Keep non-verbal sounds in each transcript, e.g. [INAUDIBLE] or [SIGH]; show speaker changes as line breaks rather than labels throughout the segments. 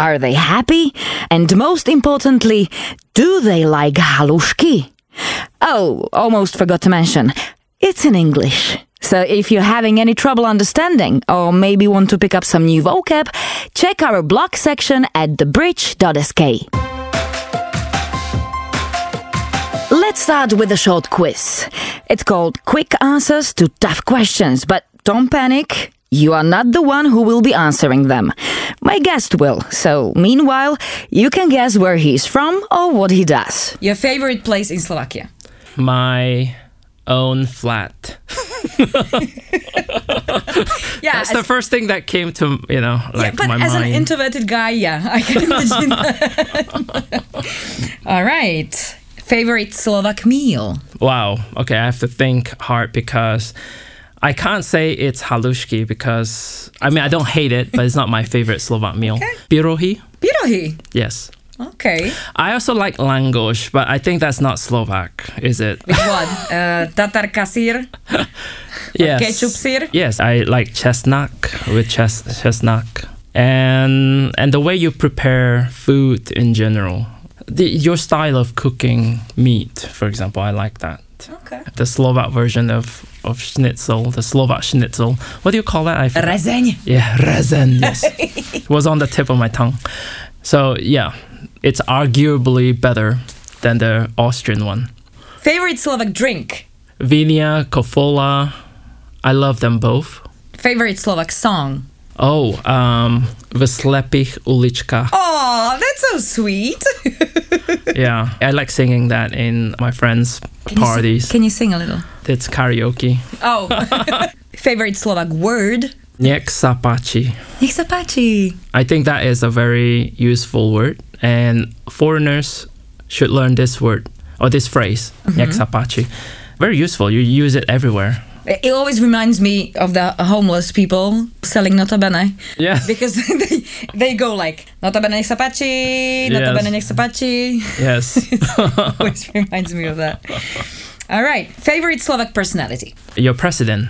Are they happy? And most importantly, do they like halushki? Oh, almost forgot to mention, it's in English. So if you're having any trouble understanding, or maybe want to pick up some new vocab, check our blog section at thebridge.sk. Let's start with a short quiz. It's called Quick Answers to Tough Questions, but don't panic. You are not the one who will be answering them. My guest will, so meanwhile, you can guess where he's from or what he does.
Your favorite place in Slovakia?
my own flat. [LAUGHS] [LAUGHS]
Yeah,
That's the first thing that came to you know like
but
my
as
mind.
an introverted guy, yeah, [LAUGHS] I can imagine. All right. Favorite Slovak meal?
wow. Okay, I have to think hard because I can't say it's halushki because I mean I don't hate it, but it's not my favorite Slovak meal. Birohi.
Pirohi.
Yes.
Okay.
I also like langosh, but I think that's not Slovak, is it?
With what? Uh, tatar kasir? [LAUGHS]
yes.
ketchup syr?
Yes, I like chestnut with ches- chestnut, and and the way you prepare food in general, the, your style of cooking meat, for example, I like that.
Okay.
The Slovak version of of schnitzel, the Slovak schnitzel. What do you call that? I forgot.
Rezeň.
yeah, rezen. Yes, [LAUGHS] it was on the tip of my tongue. So yeah, it's arguably better than the Austrian one.
Favorite Slovak drink?
Vinea, Kofola, I love them both.
Favorite Slovak song?
Oh, um, v slepých uličkách.
Oh, that's so sweet. [LAUGHS]
Yeah, I like singing that in my friends' parties.
Can you sing a little?
it's karaoke.
Oh. [LAUGHS] Favorite Slovak word?
Nech sa páči.
Nech.
I think that is a very useful word, and foreigners should learn this word or this phrase. Nech páči. Very useful. You use it everywhere.
It always reminds me of the homeless people selling notabene.
Yeah. [LAUGHS]
Because [LAUGHS] they, they go like, notabene nech sa páči, notabene
Yes.
sa páči.
Yes. [LAUGHS]
always reminds me of that. All right. Favorite Slovak personality?
Your president,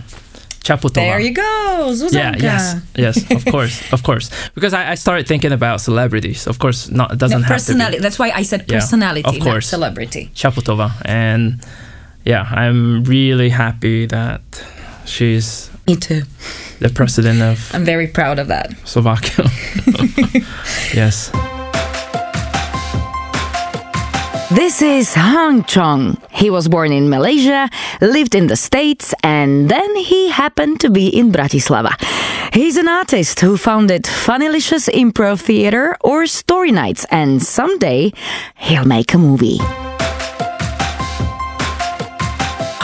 Chaputova.
There you go. Zuzanka.
Yeah, yes, yes, of course, of course. Because I, I started thinking about celebrities. Of course, not it doesn't have
personality.
to be
That's why I said
Yeah,
personality,
of
not
course.
celebrity.
Chaputova, and yeah, I'm really happy that she's
Me too.
the president of
I'm very proud of that.
Slovakia. [LAUGHS] yes.
This is Hon Chong. He was born in Malaysia, lived in the States, and then he happened to be in Bratislava. He's an artist who founded Funnylicious Improv Theater or Story Nights, and someday he'll make a movie.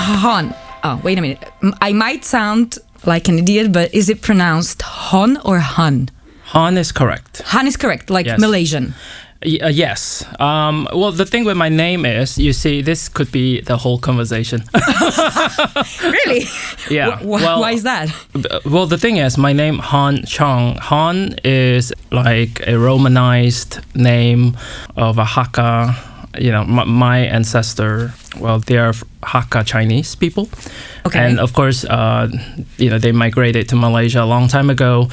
Hon. Oh, wait a minute. I might sound like an idiot, but is it pronounced Hon or Hun?
Han is correct.
Han is correct, like
Yes.
Malaysian.
Y- uh, yes. Um, well, the thing with my name is, you see, this could be the whole conversation. [LAUGHS]
Really?
yeah.
Wh-
well,
why is that?
Uh, Well, the thing is, my name Han Chong. Han is like a Romanized name of a Hakka. You know, my, my ancestor. Well, they are Hakka Chinese people,
Okay.
and of course, uh, you know, they migrated to Malaysia a long time ago,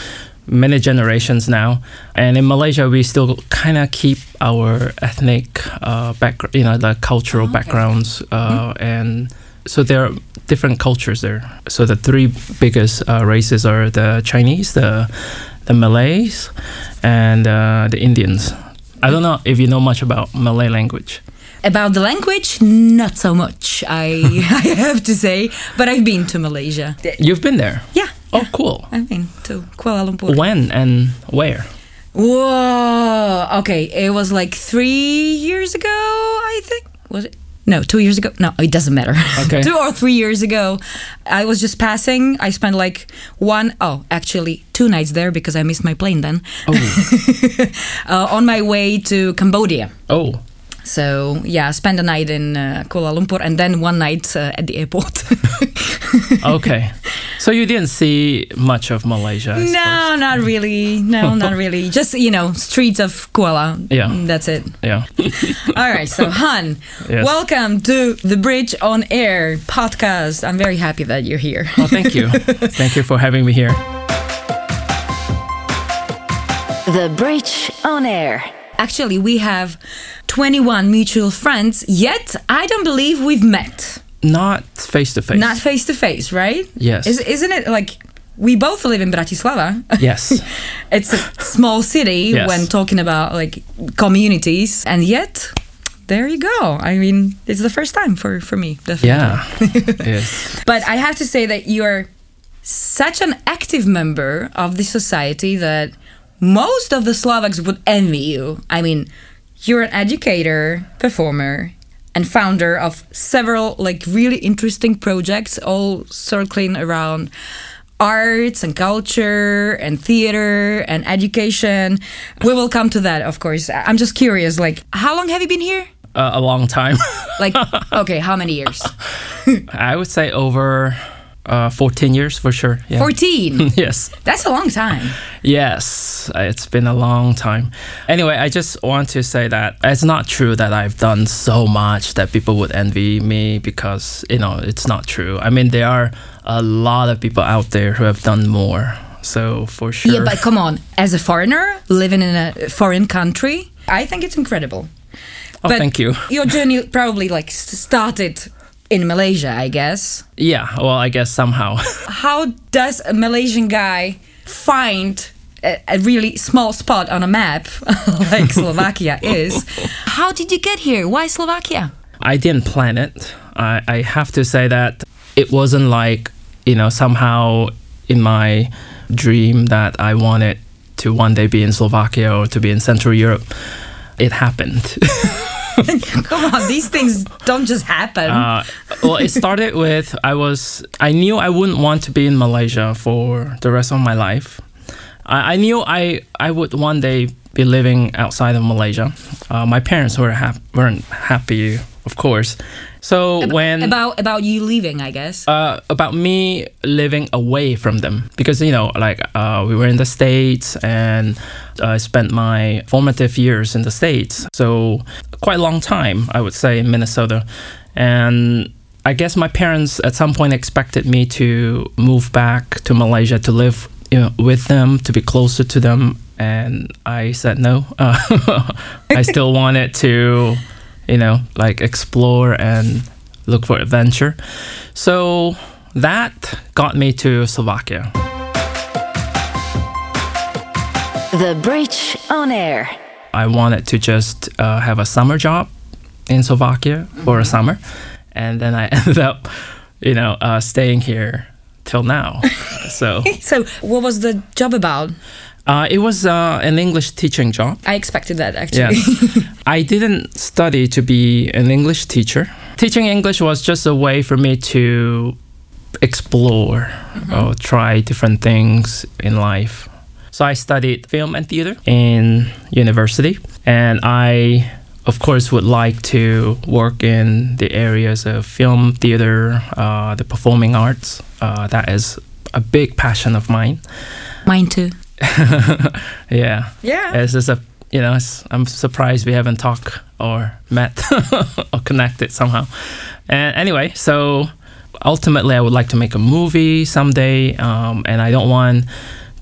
many generations now. And in Malaysia, we still kind of keep our ethnic uh, background, you know, the cultural backgrounds, uh, and so there are different cultures there. So the three biggest uh, races are the Chinese, the the Malays, and uh, the Indians. I don't know if you know much about Malay language.
About the language, not so much. I [LAUGHS] I have to say, but I've been to Malaysia.
You've been there.
Yeah.
Oh,
yeah.
cool.
I've been to Kuala Lumpur.
When and where?
Whoa. Okay, it was like three years ago, I think. Was it? No, two years ago. No, it doesn't matter.
Okay. [LAUGHS]
two or three years ago, I was just passing. I spent like one, oh, actually two nights there because I missed my plane then.
Oh, [LAUGHS]
uh, on my way to Cambodia.
oh,
So yeah, spend a night in uh, Kuala Lumpur and then one night uh, at the airport. [LAUGHS]
Okay. so you didn't see much of Malaysia. I
no, not really. No, [LAUGHS] not really. Just you know, streets of Kuala.
Yeah.
that's it.
Yeah. [LAUGHS]
All right, so Han,
Yes.
welcome to the Bridge on Air podcast. I'm very happy that you're here.
Well, thank you. thank you for having me here.
The Bridge on Air.
Actually, we have 21 mutual friends, yet I don't believe we've met.
Not face to face.
Not face to face, right?
Yes.
Is, isn't it like we both live in Bratislava?
Yes. [LAUGHS]
it's a small city
Yes.
when talking about like communities, and yet there you go. I mean, it's the first time for for me. Definitely.
Yeah. [LAUGHS] yes.
But I have to say that you're such an active member of the society that most of the Slovaks would envy you. I mean, you're an educator, performer, and founder of several like really interesting projects all circling around arts and culture and theater and education. We will come to that, of course. I'm just curious like how long have you been here?
Uh, a long time. [LAUGHS]
Like okay, how many years?
I would say over uh, 14 years for sure. Yeah.
14. [LAUGHS]
yes.
That's a long time.
Yes, uh, it's been a long time. Anyway, I just want to say that it's not true that I've done so much that people would envy me because, you know, it's not true. I mean, there are a lot of people out there who have done more. So for sure.
Yeah, but come on, as a foreigner living in a foreign country, I think it's incredible.
oh,
but
thank you.
Your [LAUGHS] journey probably like started in Malaysia, I guess.
Yeah, well, I guess somehow. [LAUGHS]
How does a Malaysian guy find a, a really small spot on a map [LAUGHS] like [LAUGHS] Slovakia is? How did you get here? Why Slovakia?
I didn't plan it. I, I have to say that it wasn't like, you know, somehow in my dream that I wanted to one day be in Slovakia or to be in Central Europe. It happened. [LAUGHS]
Come on, these things don't just happen.
uh, well, it started with I was, I knew I wouldn't want to be in Malaysia for the rest of my life. I, I knew I, I would one day be living outside of Malaysia. Uh, my parents were hap- weren't happy, of course. So when
about about you leaving, I guess.
uh, about me living away from them because you know like uh, we were in the states and I spent my formative years in the states so quite a long time I would say in Minnesota and I guess my parents at some point expected me to move back to Malaysia to live you know, with them to be closer to them and I said no uh, [LAUGHS] I [LAUGHS] still wanted to you know, like explore and look for adventure. So that got me to Slovakia.
The Bridge on Air.
I wanted to just uh, have a summer job in Slovakia for a summer, and then I [LAUGHS] ended up, you know, uh, staying here till now. [LAUGHS] so
So, what was the job about?
uh, it was uh, an English teaching job.
I expected that actually.
Yes. [LAUGHS] I didn't study to be an English teacher. Teaching English was just a way for me to explore or try different things in life. So I studied film and theater in university, and I, of course, would like to work in the areas of film, theater, uh, the performing arts. Uh, that is a big passion of mine.
Mine too. [LAUGHS]
Yeah.
Yeah.
It's just a you know, it's, I'm surprised we haven't talked or met [LAUGHS] or connected somehow. And anyway, so ultimately, I would like to make a movie someday, um, and I don't want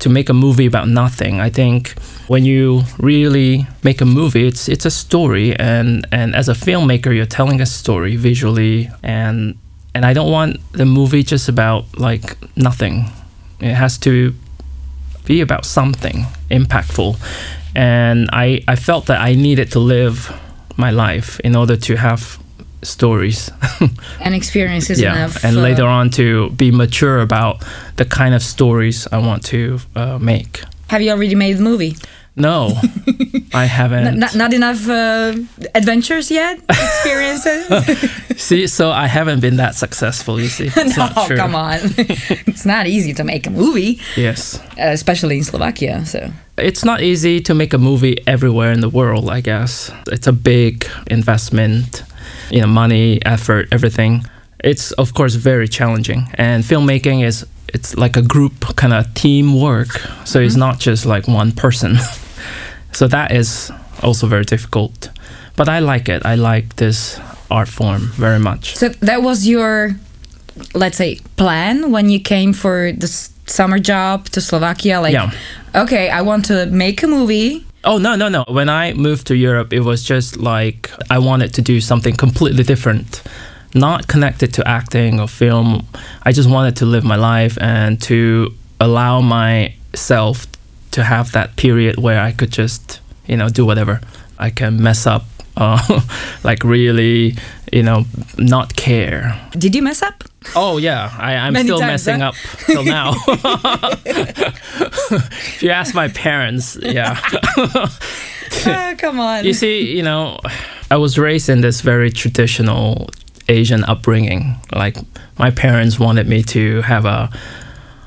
to make a movie about nothing. I think when you really make a movie, it's it's a story, and and as a filmmaker, you're telling a story visually, and and I don't want the movie just about like nothing. It has to be about something impactful. And I, I felt that I needed to live my life in order to have stories. [LAUGHS]
And experiences
yeah.
enough.
and
uh,
later on to be mature about the kind of stories I want to uh, make.
Have you already made the movie?
No, [LAUGHS] I haven't.
N- not, not enough uh, adventures yet? Experiences? [LAUGHS]
see, so I haven't been that successful, you see. It's
no,
not true.
come on. it's not easy to make a movie,
Yes.
uh, especially in Slovakia. So
It's not easy to make a movie everywhere in the world, I guess. It's a big investment, you know, money, effort, everything. It's of course very challenging. And filmmaking is it's like a group kind of teamwork. So it's mm-hmm. not just like one person. [LAUGHS] so that is also very difficult. But I like it. I like this art form very much.
So that was your, let's say, plan when you came for the s- summer job to Slovakia. Like,
Yeah.
okay, I want to make a movie.
Oh no no no! When I moved to Europe, it was just like I wanted to do something completely different, not connected to acting or film. I just wanted to live my life and to allow myself to have that period where I could just you know do whatever. I can mess up, [LAUGHS] uh, like really you know not care.
Did you mess up?
Oh yeah, I, I'm
Many
still
times,
messing
huh?
up till now. [LAUGHS] [LAUGHS] if you ask my parents, yeah.
Ah, [LAUGHS] come on.
You see, you know, I was raised in this very traditional Asian upbringing. Like my parents wanted me to have a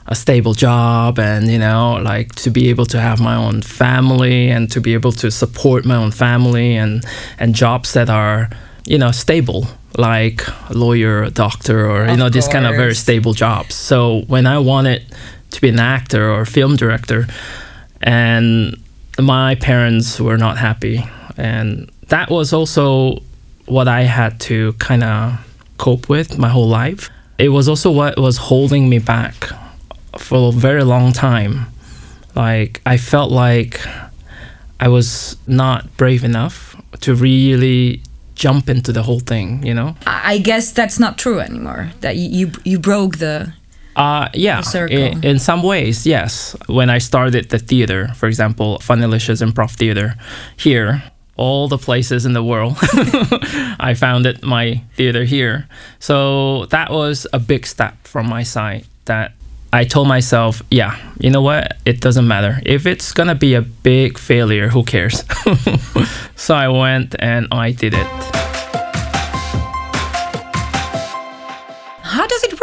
a stable job and you know like to be able to have my own family and to be able to support my own family and and jobs that are you know stable like lawyer doctor or you
Of
know these kind of very stable jobs so when i wanted to be an actor or film director and my parents were not happy and that was also what i had to kind of cope with my whole life it was also what was holding me back for a very long time like i felt like i was not brave enough to really jump into the whole thing you know
I guess that's not true anymore. That you, you broke the.
Uh, yeah, in, in some ways, yes. When I started the theater, for example, Funnylicious Improv Theater, here, all the places in the world, [LAUGHS] I founded my theater here. So that was a big step from my side that I told myself, yeah, you know what? It doesn't matter. If it's going to be a big failure, who cares? [LAUGHS] so I went and I did it.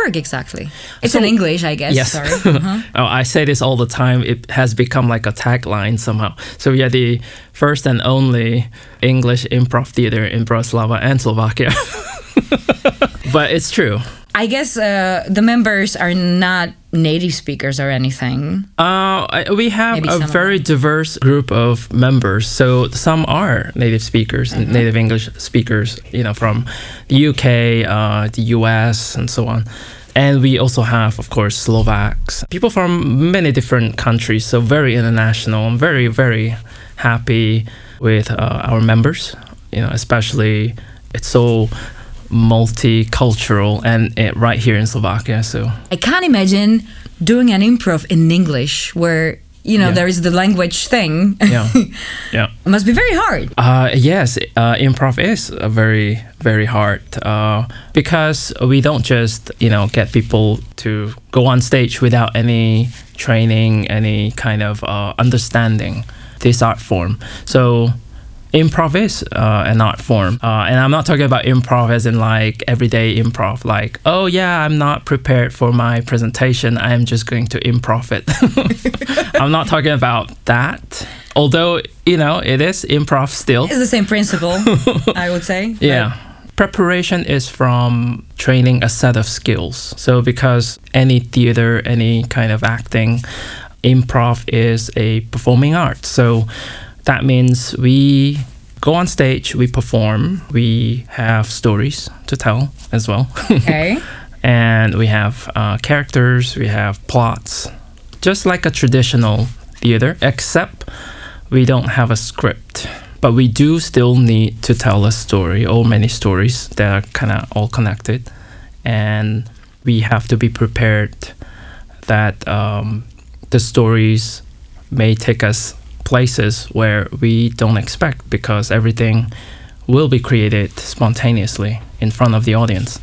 Work exactly? It's
So-
in English, I guess.
Yes.
Sorry. [LAUGHS] Uh-huh.
Oh, I say this all the time. It has become like a tagline somehow. So we are the first and only English improv theater in Bratislava and Slovakia. [LAUGHS] but it's true.
I guess uh, the members are not native speakers or anything.
Uh, we have
Maybe
a very diverse group of members. So some are native speakers,
Mm-hmm.
native English speakers, you know, from the UK, uh, the US, and so on. And we also have, of course, Slovaks, people from many different countries. So very international. I'm very, very happy with uh, our members. You know, especially it's so multicultural and it, right here in Slovakia. So
I can't imagine doing an improv in English where you know
Yeah.
there is the language thing.
yeah, [LAUGHS] yeah.
it must be very hard.
Uh, yes, uh, improv is a very, very hard uh, because we don't just, you know, get people to go on stage without any training, any kind of uh, understanding this art form. So improv is uh, an art form. Uh, and I'm not talking about improv as in like everyday improv, like, oh yeah, I'm not prepared for my presentation. I'm just going to improv it. [LAUGHS] I'm not talking about that. Although, you know, it is improv still.
It's the same principle, [LAUGHS] I would say.
Yeah. Preparation is from training a set of skills. So, because any theater, any kind of acting, improv is a performing art. So, that means we go on stage, we perform, we have stories to tell as well.
Okay. [LAUGHS]
and we have uh, characters, we have plots, just like a traditional theater, except we don't have a script. But we do still need to tell a story, or many stories that are kind of all connected. And we have to be prepared that um, the stories may take us places where we don't expect because everything will be created spontaneously in front of the audience.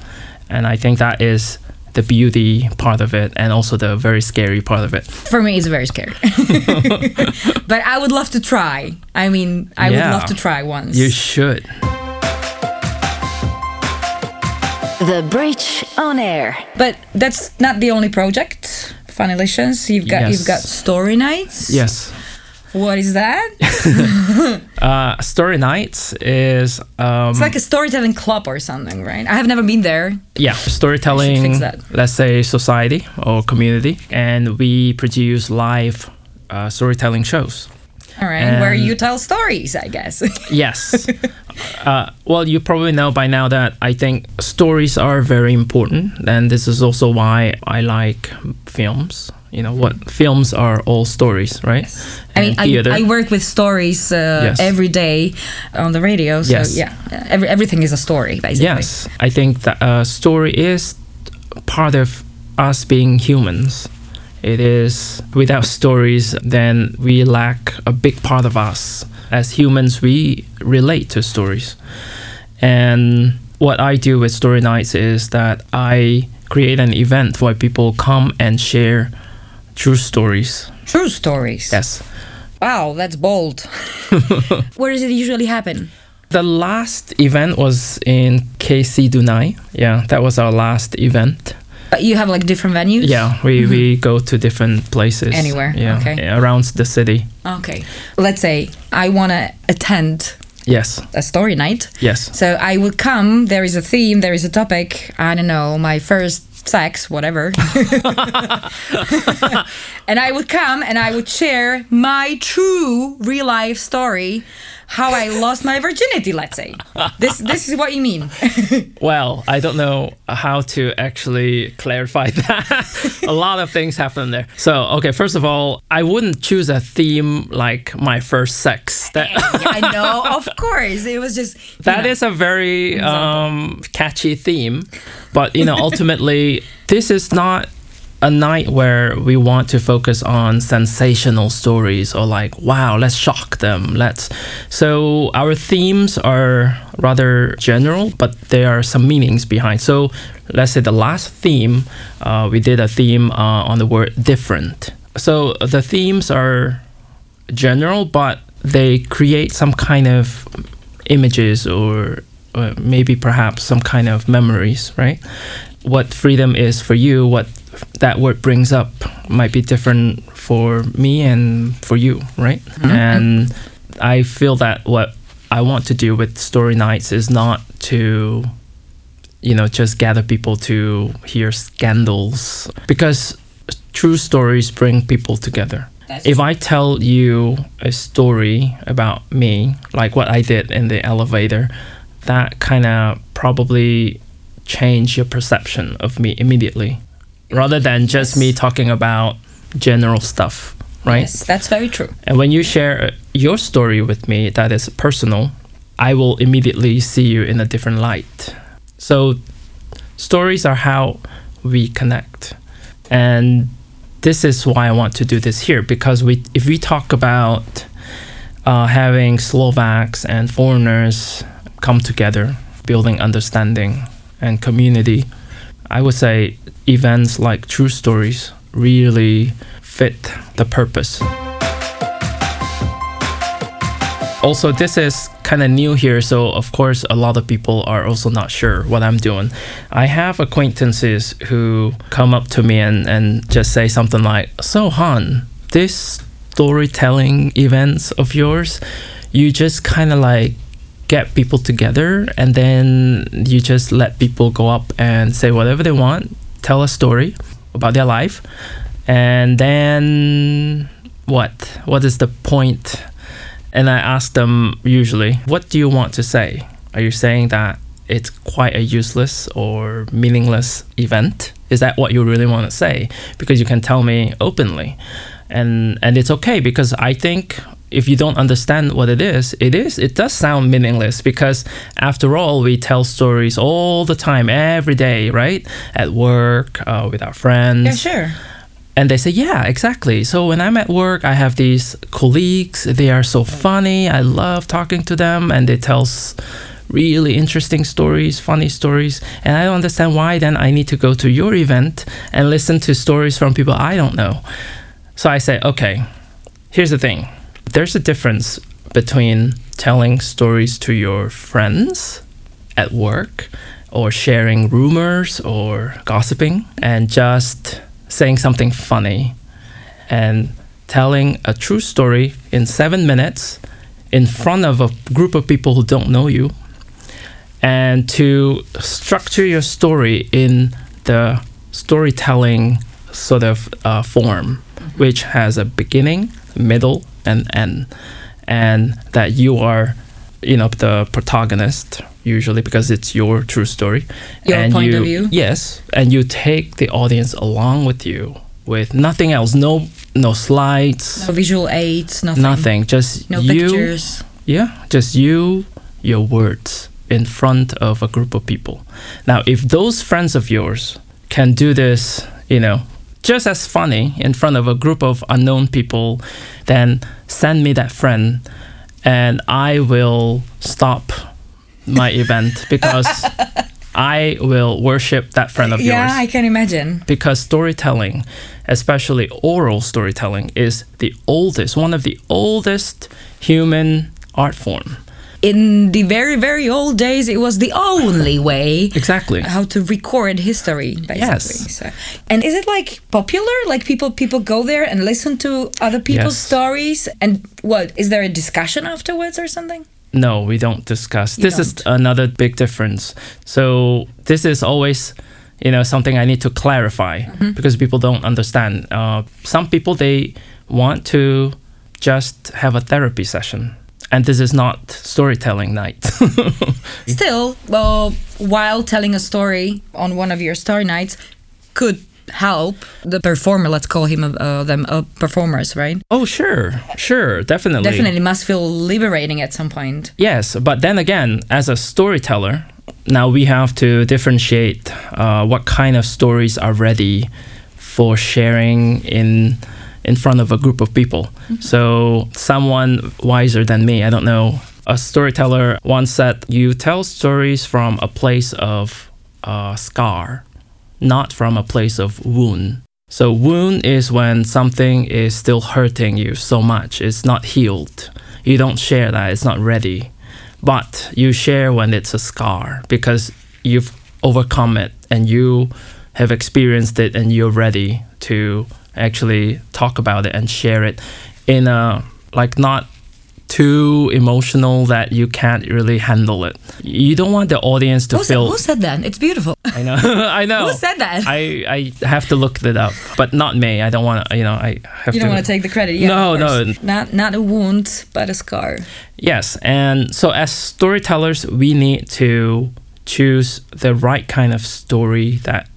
And I think that is the beauty part of it and also the very scary part of it.
For me, it's very scary. [LAUGHS] but I would love to try. I mean, I would love to try once.
You should.
The Bridge on Air.
but that's not the only project. Funnylicious. You've got
Yes.
you've got story nights.
Yes.
What is that? [LAUGHS]
Uh, story nights is um,
It's like a storytelling club or something, right? I have never been there.
yeah storytelling. Let's say society or community, and we produce live uh, storytelling shows.
All right, where you tell stories, I guess. [LAUGHS]
Yes. uh, well, you probably know by now that I think stories are very important, and this is also why I like films. You know, what films are all stories, right?
I mean, I. I work with stories uh,
Yes.
every day on the radio. So
Yes.
yeah, every, everything is a story, basically.
Yes, I think that uh, story is part of us being humans. It is without stories, then we lack a big part of us. As humans, we relate to stories. And what I do with Story Nights is that I create an event where people come and share true stories.
True stories.
Yes.
Wow, that's bold. [LAUGHS] Where does it usually happen?
The last event was in KC Dunaj. Yeah, that was our last event.
But you have like different venues?
Yeah, we, mm-hmm. we go to different places.
Anywhere,
Yeah,
okay.
around the city.
Okay. Let's say I want to attend
Yes,
a story night.
yes.
So I would come, there is a theme, there is a topic, I don't know, my first sex, whatever. [LAUGHS] [LAUGHS] and I would come and I would share my true real life story, how I lost my virginity, let's say. This this is what you mean. [LAUGHS]
Well, I don't know how to actually clarify [LAUGHS] that. a lot of things happen there. So, okay, first of all, I wouldn't choose a theme like my first sex. That
I know, of [LAUGHS] course. It was just
that
know.
is a very um, catchy theme, but you know, ultimately, this is not a night where we want to focus on sensational stories or like, wow, let's shock them. Let's. So our themes are rather general, but there are some meanings behind. So let's say the last theme, uh, we did a theme uh, on the word different. So the themes are general, but they create some kind of images or, or maybe perhaps some kind of memories, right? What freedom is for you, what that word brings up might be different for me and for you, right? Mm-hmm. And mm-hmm. I feel that what I want to do with story nights is not to you know just gather people to hear scandals because true stories bring people together.
That's
if I tell you a story about me, like what I did in the elevator, that kind of probably change your perception of me immediately, rather than just me talking about general stuff, right?
Yes, that's very true.
And when you share your story with me that is personal, I will immediately see you in a different light. So, stories are how we connect. And this is why I want to do this here because we, if we talk about uh, having Slovaks and foreigners come together, building understanding and community, I would say events like True Stories really fit the purpose. Also, this is kind of new here, so of course, a lot of people are also not sure what I'm doing. I have acquaintances who come up to me and, and just say something like, So, Han, this storytelling events of yours, you just kind of like get people together and then you just let people go up and say whatever they want, tell a story about their life, and then what? What is the point? And I ask them usually, what do you want to say? Are you saying that it's quite a useless or meaningless event? Is that what you really want to say? Because you can tell me openly. And and it's okay because I think if you don't understand what it is, it is it does sound meaningless because after all we tell stories all the time, every day, right? At work, uh, with our friends.
Yeah, sure.
And they say, yeah, exactly. So when I'm at work, I have these colleagues. They are so funny. I love talking to them, and they tell really interesting stories, funny stories. And I don't understand why. Then I need to go to your event and listen to stories from people I don't know. So I say, okay, here's the thing. There's a difference between telling stories to your friends at work or sharing rumors or gossiping and just saying something funny and telling a true story in seven minutes in front of a group of people who don't know you and to structure your story in the storytelling sort of uh, form, which has a beginning, middle, and end, and that you are, you know, the protagonist usually because it's your true story.
Your
and
point
you,
of view.
Yes, and you take the audience along with you with nothing else, no no slides,
No visual aids, nothing.
nothing, just
No
you.
pictures.
Yeah, just you, your words in front of a group of people. Now, if those friends of yours can do this, you know, just as funny in front of a group of unknown people, then send me that friend and I will stop my [LAUGHS] event because I will worship that friend of
Yeah,
yours Yeah,
I can imagine.
because storytelling, especially oral storytelling, is the oldest, one of the oldest human art form.
In the very, very old days, it was the only way
Exactly.
how to record history, basically.
Yes.
So, and is it like popular? Like people, people go there and listen to other people's
Yes.
stories, and what is there a discussion afterwards or something?
No, we don't discuss.
You
this is another big difference. So this is always, you know, something I need to clarify
Mm-hmm.
because people don't understand. Uh, some people they want to just have a therapy session, and this is not storytelling night. [LAUGHS]
Still, well, while telling a story on one of your story nights could help the performer. Let's call him uh, them uh, performers, right?
oh, sure, sure, definitely,
Definitely must feel liberating at some point.
Yes, but then again, as a storyteller, now we have to differentiate uh, what kind of stories are ready for sharing in in front of a group of people. So someone wiser than me, I don't know. A storyteller once said, "You tell stories from a place of uh, scar, not from a place of wound." So wound is when something is still hurting you so much, it's not healed. You don't share that, it's not ready. But you share when it's a scar because you've overcome it and you have experienced it and you're ready to actually talk about it and share it in a like not too emotional that you can't really handle it. You don't want the audience to
Who said,
feel
who said that? It's beautiful. [LAUGHS]
I know [LAUGHS] I know
Who said that?
I, I have to look it up, but not me. I don't want to. You know, I have
you don't want to take the credit. Yeah,
No, no.
Not not a wound, but a scar.
Yes, and so as storytellers, we need to choose the right kind of story that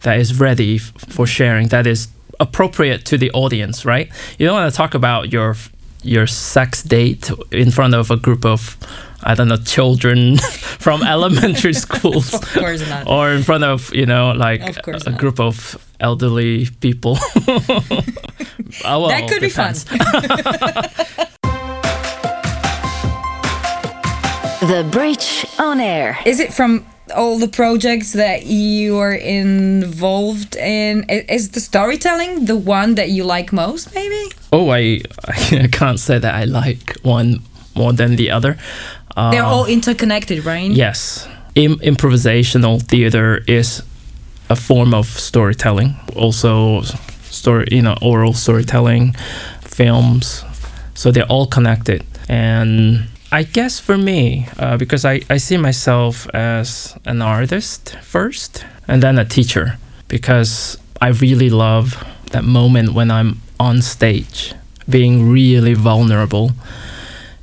that is ready for sharing. That is appropriate to the audience, right? You don't want to talk about your your sex date in front of a group of I don't know children [LAUGHS] from [LAUGHS] elementary schools.
Of course not. [LAUGHS]
or in front of you know like
Of
a
not.
group of elderly people Oh, well,
that could be fun.
The Bridge on Air.
Is it from all the projects that you are involved in is the storytelling the one that you like most? Maybe.
oh I, [LAUGHS] I can't say that i like one more than the other uh,
They're all interconnected, right?
yes Im- improvisational theater is a form of storytelling also story you know oral storytelling films so they're all connected and i guess for me uh, because I, I see myself as an artist first and then a teacher because i really love that moment when i'm on stage being really vulnerable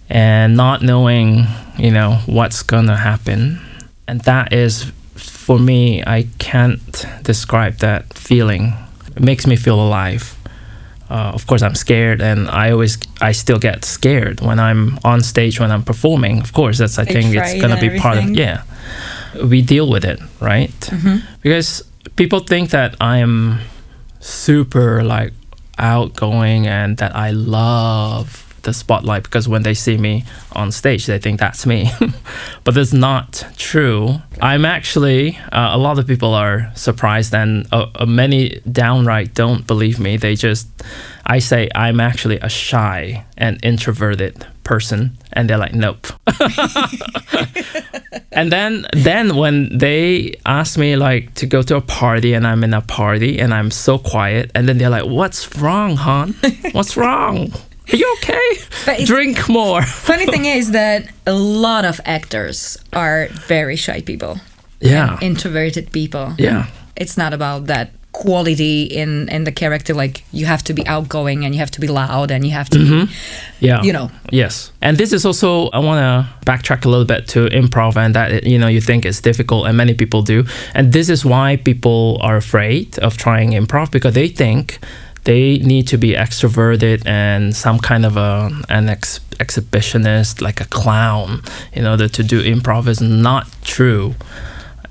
and not knowing you know what's gonna happen. And that is for me i can't describe that feeling. It makes me feel alive uh, of course i'm scared and i always i still get scared when i'm on stage when i'm performing. Of course that's i think it's gonna be part of yeah. We deal with it right?
Mm-hmm.
because people think that i'm super like outgoing and that i love the spotlight because when they see me on stage they think that's me [LAUGHS] but that's not true i'm actually uh, a lot of people are surprised and uh, uh, many downright don't believe me they just i say i'm actually a shy and introverted person and they're like nope [LAUGHS] and then then when they ask me like to go to a party and I'm in a party and I'm so quiet and then they're like, "What's wrong, hon? What's wrong? Are you okay? Drink more." [LAUGHS]
Funny thing is that a lot of actors are very shy people,
Yeah.
introverted people.
Yeah.
It's not about that quality in in the character. Like you have to be outgoing and you have to be loud and you have to. Be, mm-hmm.
Yeah.
You know.
Yes. And this is also, I want to backtrack a little bit to improv and that, you know, you think it's difficult and many people do. And this is why people are afraid of trying improv because they think they need to be extroverted and some kind of a, an ex- exhibitionist, like a clown, in order to do improv is not true.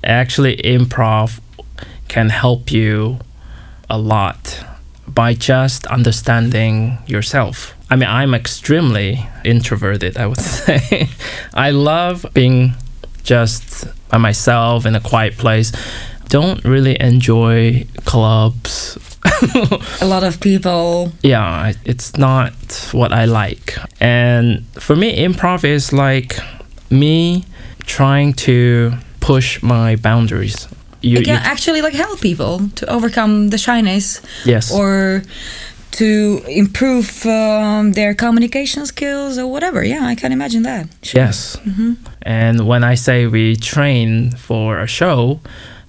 Actually, improv can help you a lot by just understanding yourself. I mean, I'm extremely introverted, I would [LAUGHS] say. I love being just by myself in a quiet place. Don't really enjoy clubs. [LAUGHS]
A lot of people.
yeah, it's not what I like. And for me, improv is like me trying to push my boundaries. You,
It can
you-
actually like help people to overcome the shyness
yes.
or to improve um, their communication skills or whatever. Yeah, I can imagine that. Sure.
Yes. And when I say we train for a show,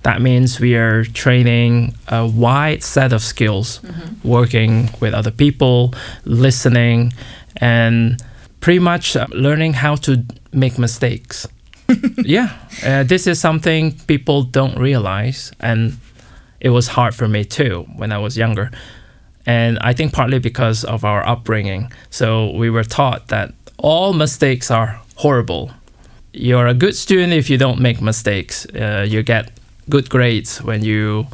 that means we are training a wide set of skills, working with other people, listening, and pretty much uh, learning how to make mistakes. [LAUGHS] yeah, uh, this is something people don't realize, and it was hard for me too when I was younger. And I think partly because of our upbringing. So we were taught that all mistakes are horrible. You're a good student if you don't make mistakes. Uh, you get good grades when you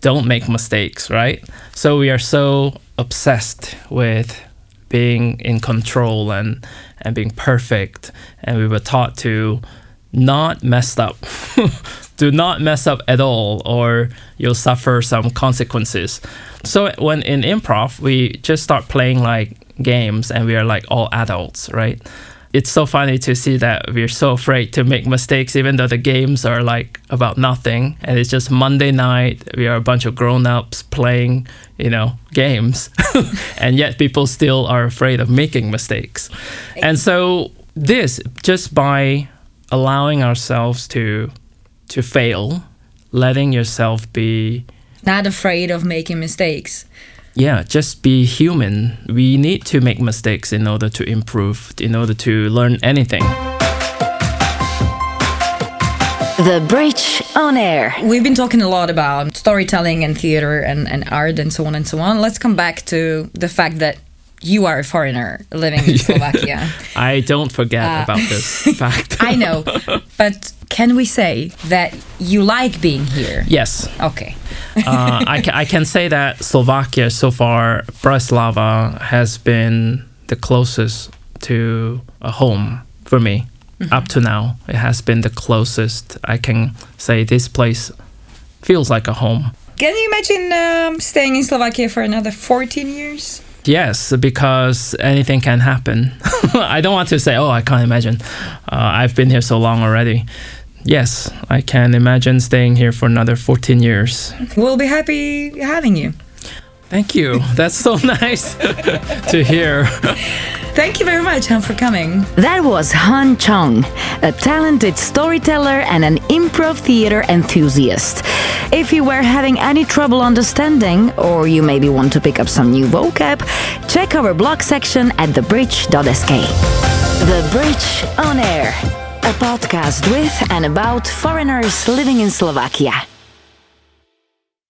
don't make mistakes, right? So we are so obsessed with being in control and and being perfect, and we were taught to not mess up. [LAUGHS] Do not mess up at all, or you'll suffer some consequences. So when in improv, we just start playing like games, and we are like all adults, right? It's so funny to see that we're so afraid to make mistakes, even though the games are like about nothing, and it's just Monday night. We are a bunch of grown-ups playing, you know, games, [LAUGHS] and yet people still are afraid of making mistakes. And so this just by allowing ourselves to to fail, letting yourself be
Not afraid of making mistakes.
Yeah, just be human. We need to make mistakes in order to improve, in order to learn anything.
The Bridge on Air.
We've been talking a lot about storytelling and theater and, and art and so on and so on. Let's come back to the fact that you are a foreigner living in [LAUGHS] Slovakia.
I don't forget
Uh,
about this [LAUGHS] fact.
I know, but can we say that you like being here?
yes,
Okay.
uh, I, ca- I can say that Slovakia so far, Bratislava has been the closest to a home for me up to now. It has been the closest I can say this place feels like a home.
Can you imagine um, staying in Slovakia for another 14 years?
Yes, because anything can happen. [LAUGHS] I don't want to say, oh, I can't imagine. Uh, I've been here so long already. Yes, I can imagine staying here for another 14 years.
We'll be happy having you.
Thank you. That's so [LAUGHS] nice [LAUGHS] to hear.
Thank you very much, Han, for coming.
That was Han Chong, a talented storyteller and an improv theater enthusiast. If you were having any trouble understanding, or you maybe want to pick up some new vocab, check our blog section at thebridge.sk. The Bridge on Air, a podcast with and about foreigners living in Slovakia.